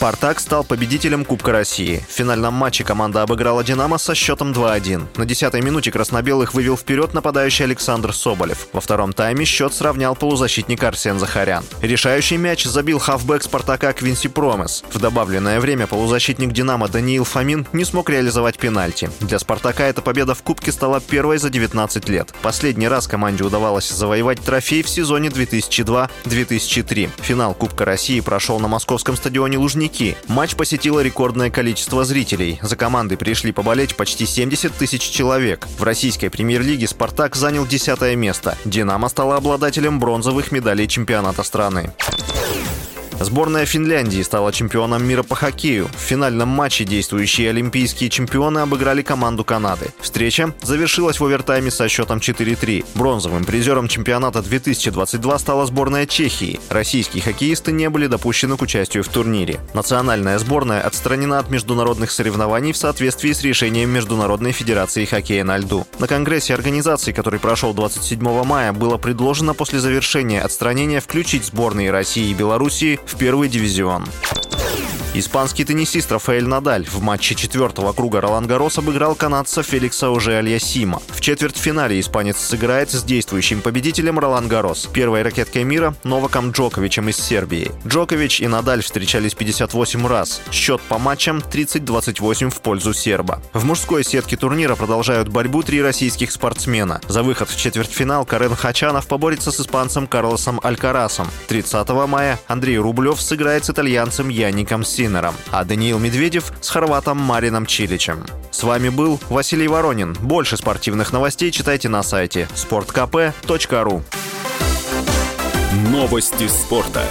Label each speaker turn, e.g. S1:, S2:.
S1: «Спартак» стал победителем Кубка России. В финальном матче команда обыграла «Динамо» со счетом 2-1. На 10-й минуте краснобелых вывел вперед нападающий Александр Соболев. Во втором тайме счет сравнял полузащитник Арсен Захарян. Решающий мяч забил хавбэк «Спартака» Квинси Промес. В добавленное время полузащитник «Динамо» Даниил Фомин не смог реализовать пенальти. Для «Спартака» эта победа в Кубке стала первой за 19 лет. Последний раз команде удавалось завоевать трофей в сезоне 2002-2003. Финал Кубка России прошел на московском стадионе Лужники «Лужники». Матч посетило рекордное количество зрителей. За командой пришли поболеть почти 70 тысяч человек. В российской премьер-лиге «Спартак» занял десятое место. «Динамо» стала обладателем бронзовых медалей чемпионата страны. Сборная Финляндии стала чемпионом мира по хоккею. В финальном матче действующие олимпийские чемпионы обыграли команду Канады. Встреча завершилась в овертайме со счетом 4-3. Бронзовым призером чемпионата 2022 стала сборная Чехии. Российские хоккеисты не были допущены к участию в турнире. Национальная сборная отстранена от международных соревнований в соответствии с решением Международной Федерации хоккея на льду. На конгрессе организации, который прошел 27 мая, было предложено после завершения отстранения включить сборные России и Белоруссии в первый дивизион. Испанский теннисист Рафаэль Надаль в матче четвертого круга Ролан Гарос обыграл канадца Феликса уже Альясима. В четвертьфинале испанец сыграет с действующим победителем Ролан Гарос, первой ракеткой мира Новаком Джоковичем из Сербии. Джокович и Надаль встречались 58 раз. Счет по матчам 30-28 в пользу серба. В мужской сетке турнира продолжают борьбу три российских спортсмена. За выход в четвертьфинал Карен Хачанов поборется с испанцем Карлосом Алькарасом. 30 мая Андрей Рублев сыграет с итальянцем Яником Си Синером, а Даниил Медведев с хорватом Марином Чиличем. С вами был Василий Воронин. Больше спортивных новостей читайте на сайте sportkp.ru
S2: Новости спорта.